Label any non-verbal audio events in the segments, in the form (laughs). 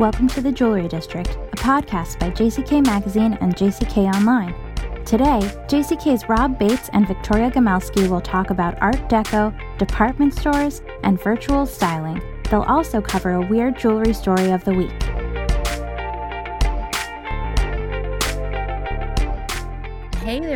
Welcome to the Jewelry District, a podcast by JCK Magazine and JCK Online. Today, JCK's Rob Bates and Victoria Gomelsky will talk about Art Deco, department stores, and virtual styling. They'll also cover a weird jewelry story of the week.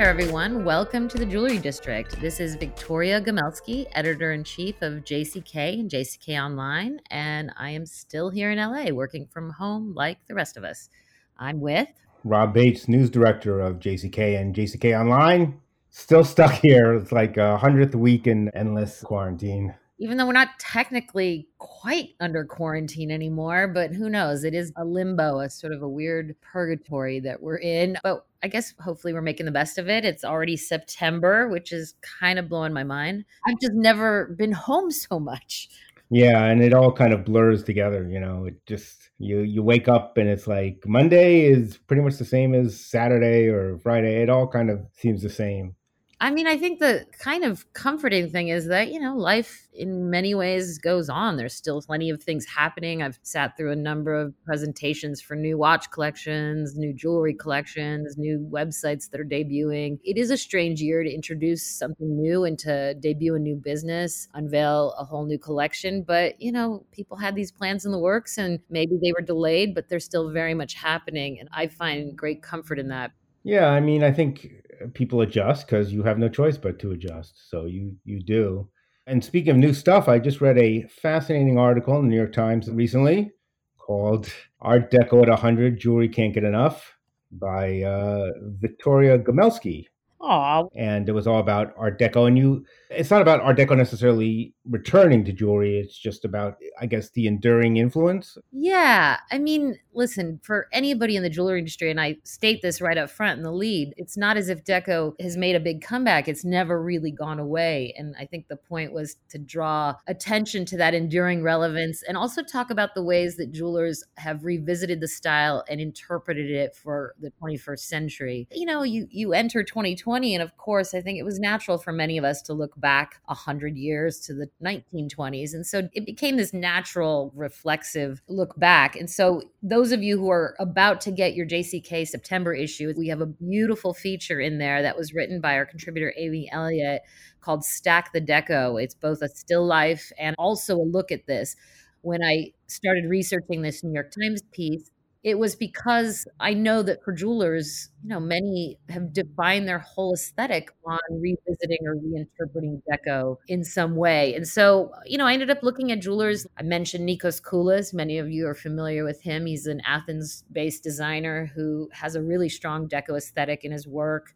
There, everyone. Welcome to the Jewelry District. This is Victoria Gomelsky, editor in chief of JCK and JCK Online, and I am still here in LA working from home like the rest of us. I'm with Rob Bates, news director of JCK and JCK Online. Still stuck (laughs) here. It's like a hundredth week in endless quarantine even though we're not technically quite under quarantine anymore, but who knows? It is a limbo, a sort of a weird purgatory that we're in. But I guess hopefully we're making the best of it. It's already September, which is kind of blowing my mind. I've just never been home so much. Yeah, and it all kind of blurs together, you know. It just you you wake up and it's like Monday is pretty much the same as Saturday or Friday. It all kind of seems the same. I mean, I think the kind of comforting thing is that, you know, life in many ways goes on. There's still plenty of things happening. I've sat through a number of presentations for new watch collections, new jewelry collections, new websites that are debuting. It is a strange year to introduce something new and to debut a new business, unveil a whole new collection. But, you know, people had these plans in the works and maybe they were delayed, but they're still very much happening. And I find great comfort in that. Yeah, I mean, I think people adjust because you have no choice but to adjust. So you you do. And speaking of new stuff, I just read a fascinating article in the New York Times recently called "Art Deco at 100: Jewelry Can't Get Enough" by uh, Victoria Gomelsky. Aww. And it was all about Art Deco. And you, it's not about Art Deco necessarily returning to jewelry. It's just about, I guess, the enduring influence. Yeah. I mean, listen, for anybody in the jewelry industry, and I state this right up front in the lead, it's not as if Deco has made a big comeback. It's never really gone away. And I think the point was to draw attention to that enduring relevance and also talk about the ways that jewelers have revisited the style and interpreted it for the 21st century. You know, you you enter 2020 And of course, I think it was natural for many of us to look back 100 years to the 1920s. And so it became this natural, reflexive look back. And so, those of you who are about to get your JCK September issue, we have a beautiful feature in there that was written by our contributor, Amy Elliott, called Stack the Deco. It's both a still life and also a look at this. When I started researching this New York Times piece, it was because I know that for jewelers, you know, many have defined their whole aesthetic on revisiting or reinterpreting deco in some way. And so, you know, I ended up looking at jewelers. I mentioned Nikos Koulis. Many of you are familiar with him. He's an Athens based designer who has a really strong deco aesthetic in his work.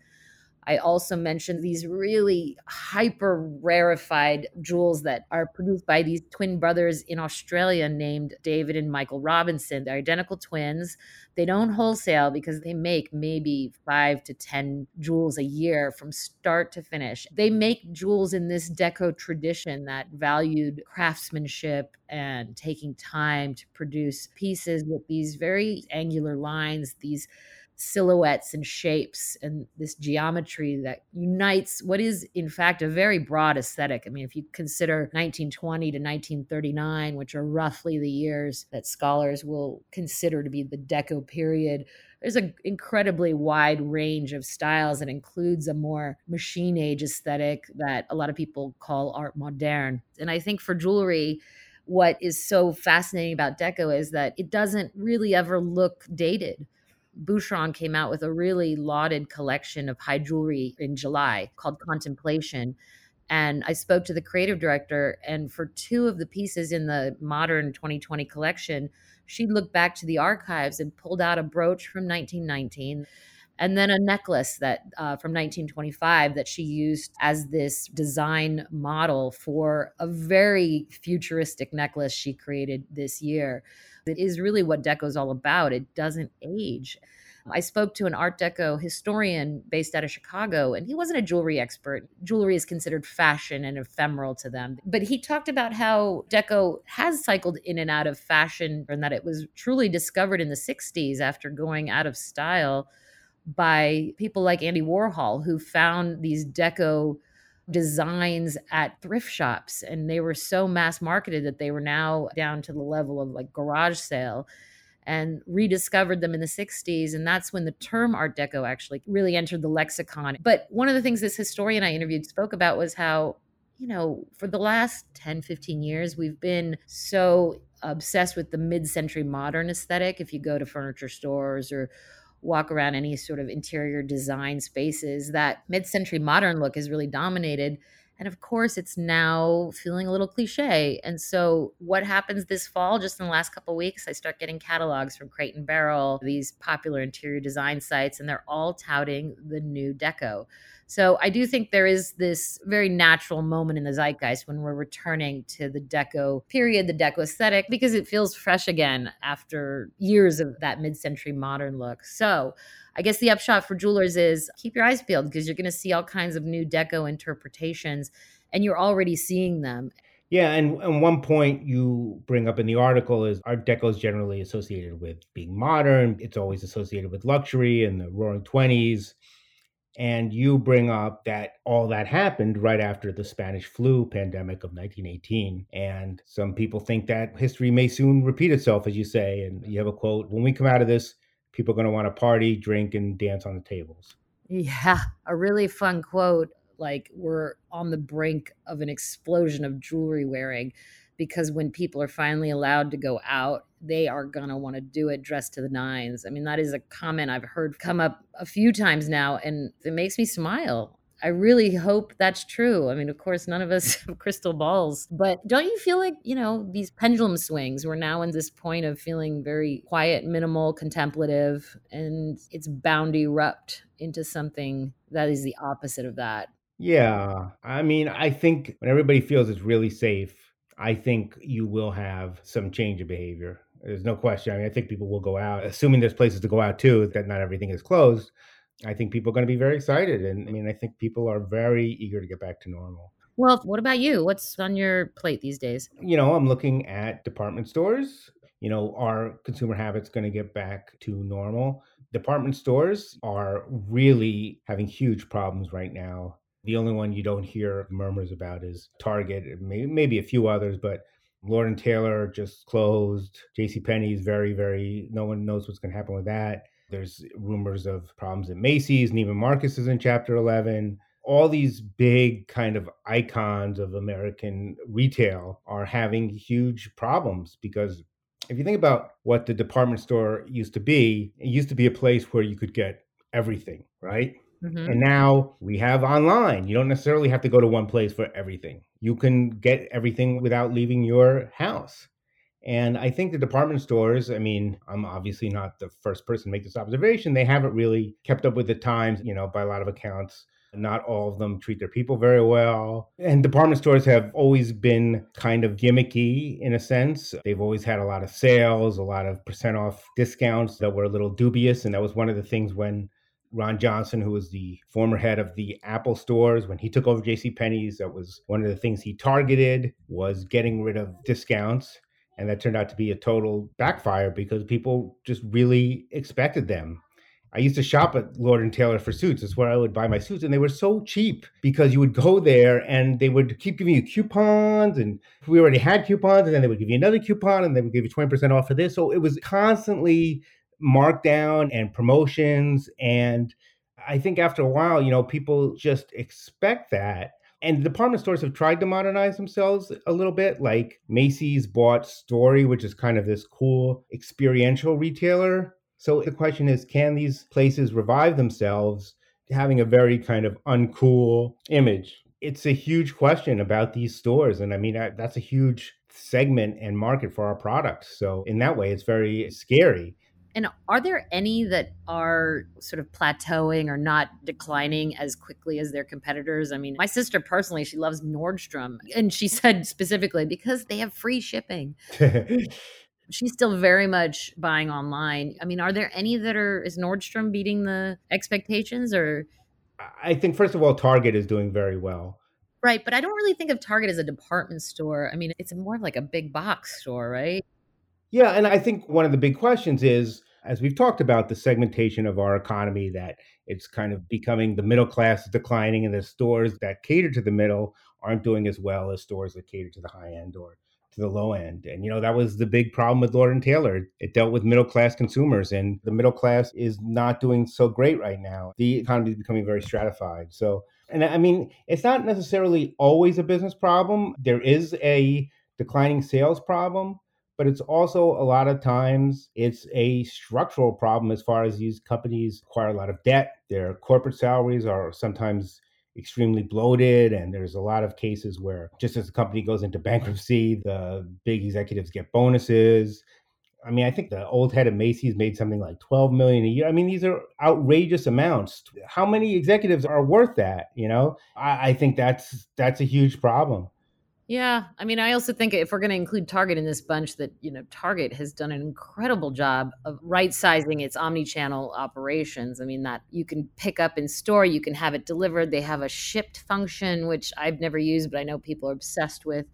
I also mentioned these really hyper rarefied jewels that are produced by these twin brothers in Australia named David and Michael Robinson. They're identical twins. They don't wholesale because they make maybe five to 10 jewels a year from start to finish. They make jewels in this deco tradition that valued craftsmanship and taking time to produce pieces with these very angular lines, these silhouettes and shapes and this geometry that unites what is in fact a very broad aesthetic. I mean if you consider 1920 to 1939 which are roughly the years that scholars will consider to be the deco period there's an incredibly wide range of styles that includes a more machine age aesthetic that a lot of people call art moderne. And i think for jewelry what is so fascinating about deco is that it doesn't really ever look dated Boucheron came out with a really lauded collection of high jewelry in July called Contemplation. And I spoke to the creative director, and for two of the pieces in the modern 2020 collection, she looked back to the archives and pulled out a brooch from 1919 and then a necklace that uh, from 1925 that she used as this design model for a very futuristic necklace she created this year it is really what Deco is all about. It doesn't age. I spoke to an Art Deco historian based out of Chicago, and he wasn't a jewelry expert. Jewelry is considered fashion and ephemeral to them. But he talked about how Deco has cycled in and out of fashion and that it was truly discovered in the 60s after going out of style by people like Andy Warhol, who found these Deco designs at thrift shops and they were so mass marketed that they were now down to the level of like garage sale and rediscovered them in the 60s. And that's when the term Art Deco actually really entered the lexicon. But one of the things this historian I interviewed spoke about was how, you know, for the last 10, 15 years, we've been so obsessed with the mid century modern aesthetic. If you go to furniture stores or walk around any sort of interior design spaces, that mid century modern look is really dominated. And of course, it's now feeling a little cliche. And so, what happens this fall, just in the last couple weeks, I start getting catalogs from Crate and Barrel, these popular interior design sites, and they're all touting the new deco. So I do think there is this very natural moment in the zeitgeist when we're returning to the deco period, the deco aesthetic, because it feels fresh again after years of that mid century modern look. So I guess the upshot for jewelers is keep your eyes peeled because you're going to see all kinds of new deco interpretations and you're already seeing them. Yeah, and, and one point you bring up in the article is Art Deco is generally associated with being modern. It's always associated with luxury and the roaring 20s. And you bring up that all that happened right after the Spanish flu pandemic of 1918. And some people think that history may soon repeat itself, as you say. And you have a quote When we come out of this, people are going to want to party, drink, and dance on the tables. Yeah, a really fun quote. Like, we're on the brink of an explosion of jewelry wearing because when people are finally allowed to go out, they are going to want to do it dressed to the nines. I mean, that is a comment I've heard come up a few times now, and it makes me smile. I really hope that's true. I mean, of course, none of us (laughs) have crystal balls, but don't you feel like, you know, these pendulum swings, we're now in this point of feeling very quiet, minimal, contemplative, and it's bound to erupt into something that is the opposite of that. Yeah. I mean, I think when everybody feels it's really safe, I think you will have some change of behavior. There's no question. I mean, I think people will go out, assuming there's places to go out too, that not everything is closed. I think people are going to be very excited. And I mean, I think people are very eager to get back to normal. Well, what about you? What's on your plate these days? You know, I'm looking at department stores. You know, are consumer habits going to get back to normal? Department stores are really having huge problems right now the only one you don't hear murmurs about is Target, maybe, maybe a few others, but Lord and Taylor just closed. J.C. Penney is very, very. No one knows what's going to happen with that. There's rumors of problems at Macy's. Neiman Marcus is in Chapter 11. All these big kind of icons of American retail are having huge problems because if you think about what the department store used to be, it used to be a place where you could get everything, right? Mm-hmm. And now we have online. You don't necessarily have to go to one place for everything. You can get everything without leaving your house. And I think the department stores, I mean, I'm obviously not the first person to make this observation. They haven't really kept up with the times, you know, by a lot of accounts. Not all of them treat their people very well. And department stores have always been kind of gimmicky in a sense. They've always had a lot of sales, a lot of percent off discounts that were a little dubious. And that was one of the things when Ron Johnson, who was the former head of the Apple stores, when he took over J.C. Penney's, that was one of the things he targeted was getting rid of discounts, and that turned out to be a total backfire because people just really expected them. I used to shop at Lord and Taylor for suits. That's where I would buy my suits, and they were so cheap because you would go there and they would keep giving you coupons, and we already had coupons, and then they would give you another coupon, and they would give you twenty percent off for this. So it was constantly markdown and promotions. And I think after a while, you know, people just expect that. And department stores have tried to modernize themselves a little bit. Like Macy's bought Story, which is kind of this cool experiential retailer. So the question is can these places revive themselves having a very kind of uncool image? It's a huge question about these stores. And I mean, that's a huge segment and market for our products. So in that way, it's very scary. And are there any that are sort of plateauing or not declining as quickly as their competitors? I mean, my sister personally, she loves Nordstrom. And she (laughs) said specifically because they have free shipping. (laughs) She's still very much buying online. I mean, are there any that are, is Nordstrom beating the expectations or? I think, first of all, Target is doing very well. Right. But I don't really think of Target as a department store. I mean, it's more of like a big box store, right? Yeah. And I think one of the big questions is as we've talked about the segmentation of our economy that it's kind of becoming the middle class is declining and the stores that cater to the middle aren't doing as well as stores that cater to the high end or to the low end. And, you know, that was the big problem with Lord and Taylor. It dealt with middle class consumers, and the middle class is not doing so great right now. The economy is becoming very stratified. So, and I mean, it's not necessarily always a business problem. There is a declining sales problem, but it's also a lot of times it's a structural problem as far as these companies acquire a lot of debt. Their corporate salaries are sometimes extremely bloated and there's a lot of cases where just as the company goes into (laughs) bankruptcy the big executives get bonuses. I mean i think the old head of macy's made something like 12 million a year. I mean these are outrageous amounts. How many executives are worth that you know? I, I think that's that's a huge problem yeah. I mean, I also think if we're going to include Target in this bunch, that, you know, Target has done an incredible job of right sizing its omni channel operations. I mean, that you can pick up in store, you can have it delivered. They have a Shipt function, which I've never used, but I know people are obsessed with.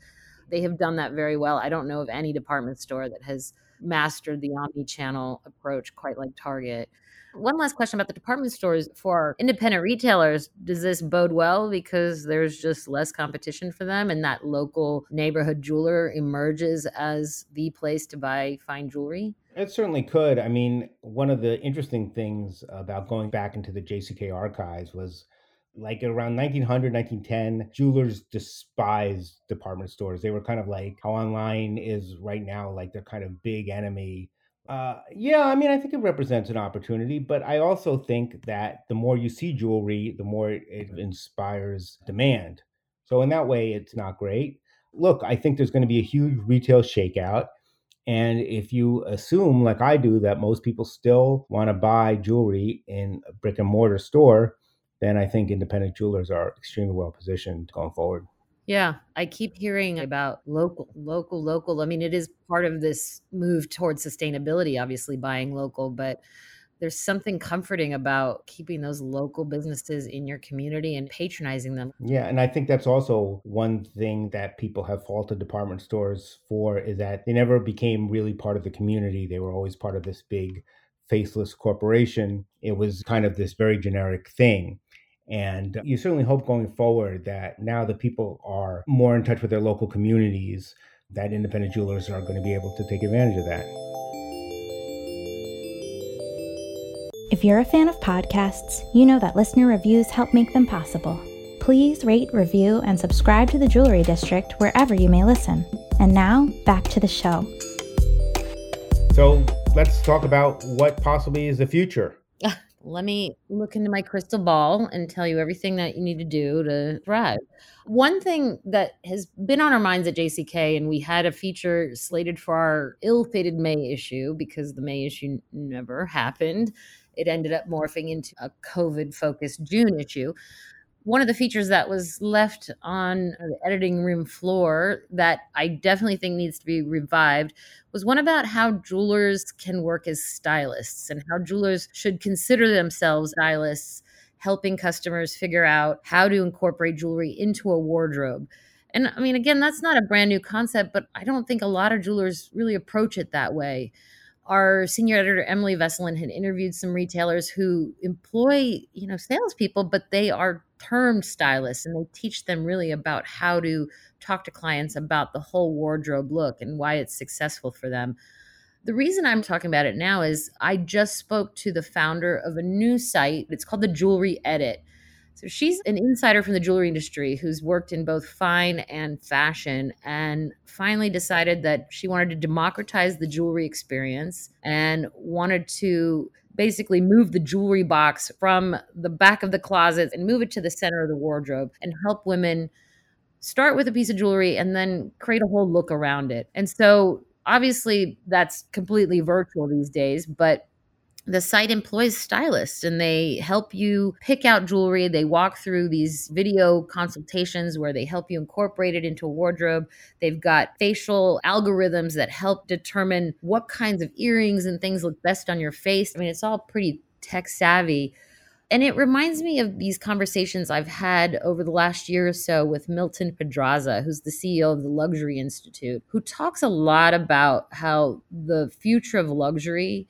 They have done that very well. I don't know of any department store that has mastered the omni channel approach quite like Target. One last question about the department stores for independent retailers. Does this bode well because there's just less competition for them and that local neighborhood jeweler emerges as the place to buy fine jewelry? It certainly could. I mean, one of the interesting things about going back into the JCK archives was like around 1900 1910 jewelers despised department stores they were kind of like how online is right now like their kind of big enemy uh, yeah, I mean, I think it represents an opportunity, but I also think that the more you see jewelry, the more it inspires demand. So, in that way, it's not great. Look, I think there's going to be a huge retail shakeout. And if you assume, like I do, that most people still want to buy jewelry in a brick and mortar store, then I think independent jewelers are extremely well positioned going forward. Yeah, I keep hearing about local, local, local. I mean, it is part of this move towards sustainability, obviously buying local, but there's something comforting about keeping those local businesses in your community and patronizing them. Yeah, and I think that's also one thing that people have faulted department stores for is that they never became really part of the community. They were always part of this big faceless corporation. It was kind of this very generic thing. And you certainly hope going forward that now that people are more in touch with their local communities, that independent jewelers are going to be able to take advantage of that. If you're a fan of podcasts, you know that listener reviews help make them possible. Please rate, review, and subscribe to the Jewelry District wherever you may listen. And now, back to the show. So, let's talk about what possibly is the future let me look into my crystal ball and tell you everything that you need to do to thrive. One thing that has been on our minds at JCK, and we had a feature slated for our ill fated May issue because the May issue never happened. It ended up morphing into a COVID focused June issue one of the features that was left on the editing room floor that I definitely think needs to be revived was one about how jewelers can work as stylists and how jewelers should consider themselves stylists, helping customers figure out how to incorporate jewelry into a wardrobe. And I mean, again, that's not a brand new concept, but I don't think a lot of jewelers really approach it that way our senior editor Emili Vesilind had interviewed some retailers who employ, you know, salespeople, but they are termed stylists and they teach them really about how to talk to clients about the whole wardrobe look and why it's successful for them. The reason I'm talking about it now is I just spoke to the founder of a new site. It's called the Jewelry Edit. So she's an insider from the jewelry industry who's worked in both fine and fashion and finally decided that she wanted to democratize the jewelry experience and wanted to basically move the jewelry box from the back of the closet and move it to the center of the wardrobe and help women start with a piece of jewelry and then create a whole look around it. And so obviously that's completely virtual these days, but the site employs stylists and they help you pick out jewelry. They walk through these video consultations where they help you incorporate it into a wardrobe. They've got facial algorithms that help determine what kinds of earrings and things look best on your face. I mean, it's all pretty tech savvy. And it reminds me of these conversations I've had over the last year or so with Milton Pedraza, who's the CEO of the Luxury Institute, who talks a lot about how the future of luxury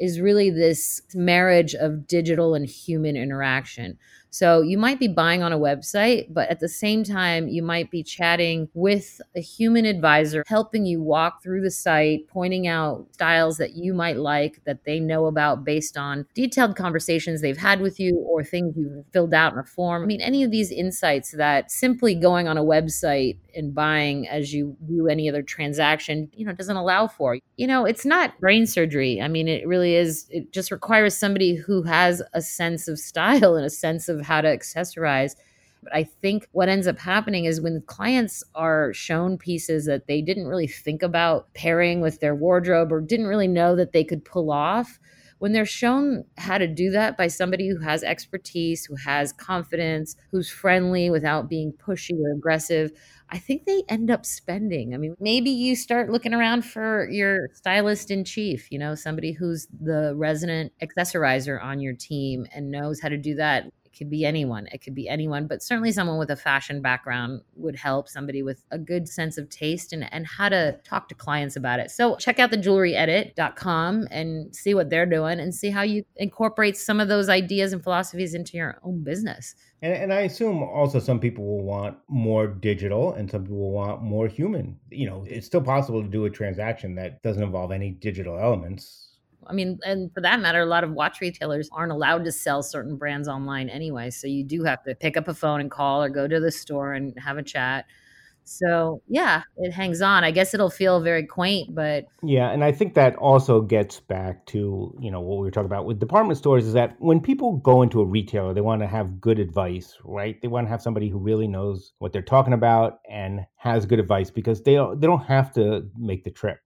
is really this marriage of digital and human interaction. So you might be buying on a website, but at the same time, you might be chatting with a human advisor, helping you walk through the site, pointing out styles that you might like that they know about based on detailed conversations they've had with you or things you've filled out in a form. I mean, any of these insights that simply going on a website and buying as you do any other transaction, you know, doesn't allow for. You know, it's not brain surgery. I mean, it really is, it just requires somebody who has a sense of style (laughs) and a sense of how to accessorize. But I think what ends up happening is when clients are shown pieces that they didn't really think about pairing with their wardrobe or didn't really know that they could pull off, when they're shown how to do that by somebody who has expertise, who has confidence, who's friendly without being pushy or aggressive, I think they end up spending. I mean, maybe you start looking around for your stylist in chief, you know, somebody who's the resident accessorizer on your team and knows how to do that could be anyone. It could be anyone, but certainly someone with a fashion background would help. Somebody with a good sense of taste and, and how to talk to clients about it. So check out the jewelryedit.com and see what they're doing and see how you incorporate some of those ideas and philosophies into your own business. And, and I assume also some people will want more digital and some people will want more human. You know, it's still possible to do a transaction that doesn't involve any digital elements I mean, and for that matter, a lot of watch retailers aren't allowed to sell certain brands online anyway. So you do have to pick up a phone and call or go to the store and have a chat. So yeah, it hangs on. I guess it'll feel very quaint, but yeah, and I think that also gets back to you know what we were talking about with department stores is that when people go into a retailer, they want to have good advice, right? They want to have somebody who really knows what they're talking about and has good advice because they they don't have to make the trip.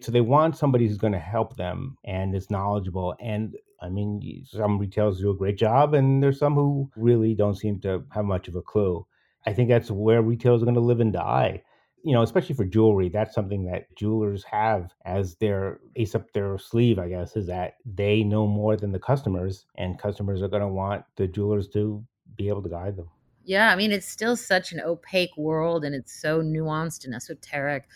So they want somebody who's going to help them and is knowledgeable. And I mean, some retailers do a great job, and there's some who really don't seem to have much of a clue. I think that's where retailers are going to live and die. You know, especially for jewelry, that's something that jewelers have as their ace up their sleeve, I guess, is that they know more than the customers, and customers are going to want the jewelers to be able to guide them. Yeah, I mean, it's still such an opaque world and it's so nuanced and esoteric.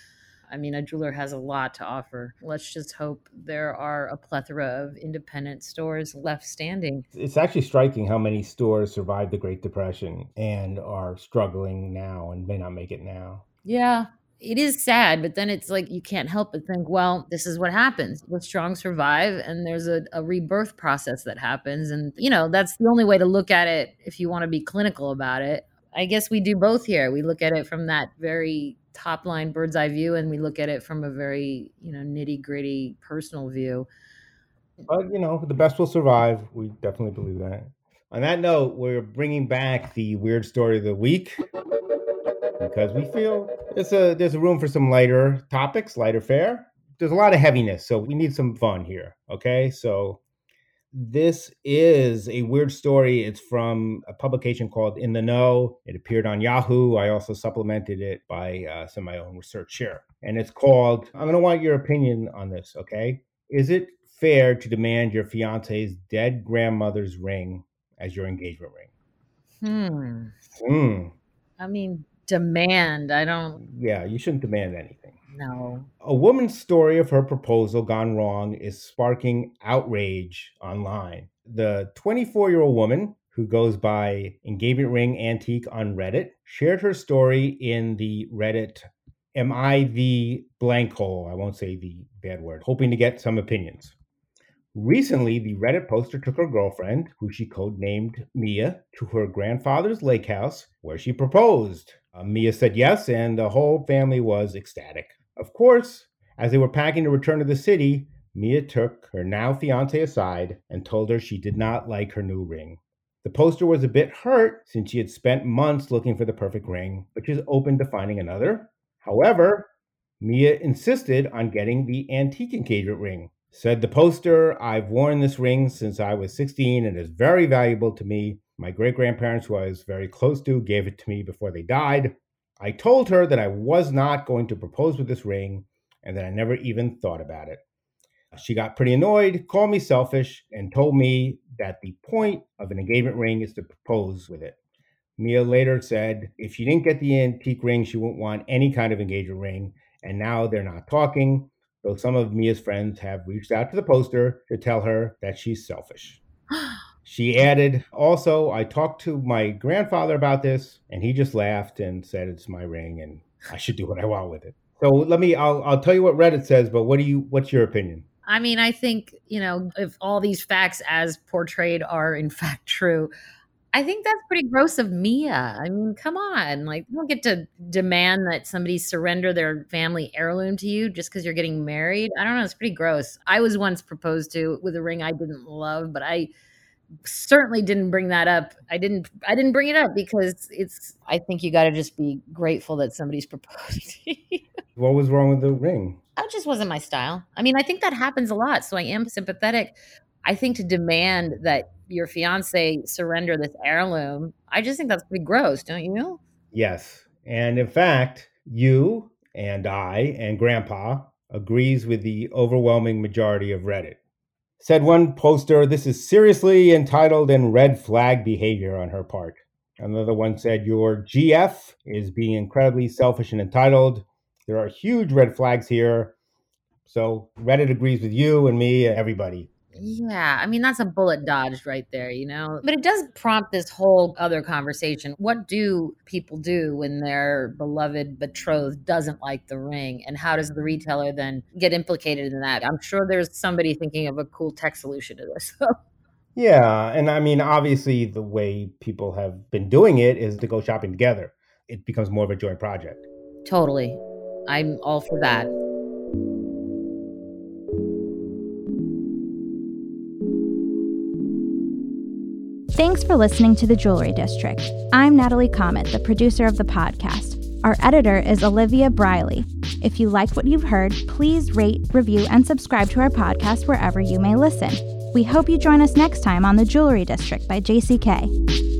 I mean, a jeweler has a lot to offer. Let's just hope there are a plethora of independent stores left standing. It's actually striking how many stores survived the Great Depression and are struggling now and may not make it now. Yeah, it is sad, but then it's like you can't help but think, well, this is what happens. The strong survive, and there's a, a, rebirth process that happens. And, you know, that's the only way to look at it if you want to be clinical about it. I guess we do both here. We look at it from that very top line bird's eye view and we look at it from a very you know nitty gritty personal view. But you know the best will survive. We definitely believe that. On that note we're bringing back the weird story of the week because we feel there's a there's a room for some lighter topics lighter fare. There's a lot of heaviness so we need some fun here okay? So this is a weird story. It's from a publication called In the Know. It appeared on Yahoo. I also supplemented it by uh, some of my own research here. And it's called, I'm going to want your opinion on this, okay? Is it fair to demand your fiance's dead grandmother's ring as your engagement ring? Hmm. Hmm. I mean, demand. I don't. Yeah, you shouldn't demand anything. No. A woman's story of her proposal gone wrong is sparking outrage online. The 24 year old woman, who goes by Engagement Ring Antique on Reddit, shared her story in the Reddit Am I the blank hole? I won't say the bad word, hoping to get some opinions. Recently, the Reddit poster took her girlfriend, who she codenamed Mia, to her grandfather's lake house where she proposed. Uh, Mia said yes, and the whole family was ecstatic. Of course, as they were packing to return to the city, Mia took her now fiance aside and told her she did not like her new ring. The poster was a bit hurt since she had spent months looking for the perfect ring, but she's open to finding another. However, Mia insisted on getting the antique engagement ring. Said the poster, I've worn this ring since I was 16 and is very valuable to me. My great grandparents, who I was very close to, gave it to me before they died. I told her that I was not going to propose with this ring and that I never even thought about it. She got pretty annoyed, called me selfish, and told me that the point of an engagement ring is to propose with it. Mia later said if she didn't get the antique ring, she wouldn't want any kind of engagement ring, and now they're not talking. though some of Mia's friends have reached out to the poster to tell her that she's selfish. She added, Also, I talked to my grandfather about this, and he just laughed and said it's my ring and I should do what I want with it. So let me I'll I'll tell you what Reddit says, but what do you what's your opinion? I mean, I think, you know, if all these facts as portrayed are in (laughs) fact true, I think that's pretty gross of Mia. I mean, come on. Like, you don't get to demand that somebody surrender their family heirloom to you just because you're getting married. I don't know. It's pretty gross. I was once proposed to with a ring I didn't love, but I certainly didn't bring that up. I didn't I didn't bring it up because it's I think you got to just be grateful that somebody's (laughs) proposed. what was wrong with the ring? That just wasn't my style. I mean, I think that happens a lot, so I am sympathetic. I think to demand that your fiance surrender this heirloom, I just think that's pretty gross, don't you? Yes. And in fact, you and I and grandpa agrees with the overwhelming majority of Reddit. Said one poster, this is seriously entitled and red flag behavior on her part. Another one said, Your GF is being incredibly selfish and entitled. There are huge red flags here. So Reddit agrees with you and me, everybody. Yeah, I mean that's a bullet dodged right there, you know. But it does prompt this whole other conversation. What do people do when their beloved betrothed doesn't like the ring and how does the retailer then get implicated in that? I'm sure there's somebody thinking of a cool tech solution to this. (laughs) yeah, and I mean obviously the way people have been doing it is to go shopping together. It becomes more of a joint project. Totally. I'm all for that. Thanks for listening to The Jewelry District. I'm Natalie Chomet, the producer of the podcast. Our editor is Olivia Briley. If you liked what you've heard, please rate, review, and subscribe to our podcast wherever you may listen. We hope you join us next time on The Jewelry District by JCK.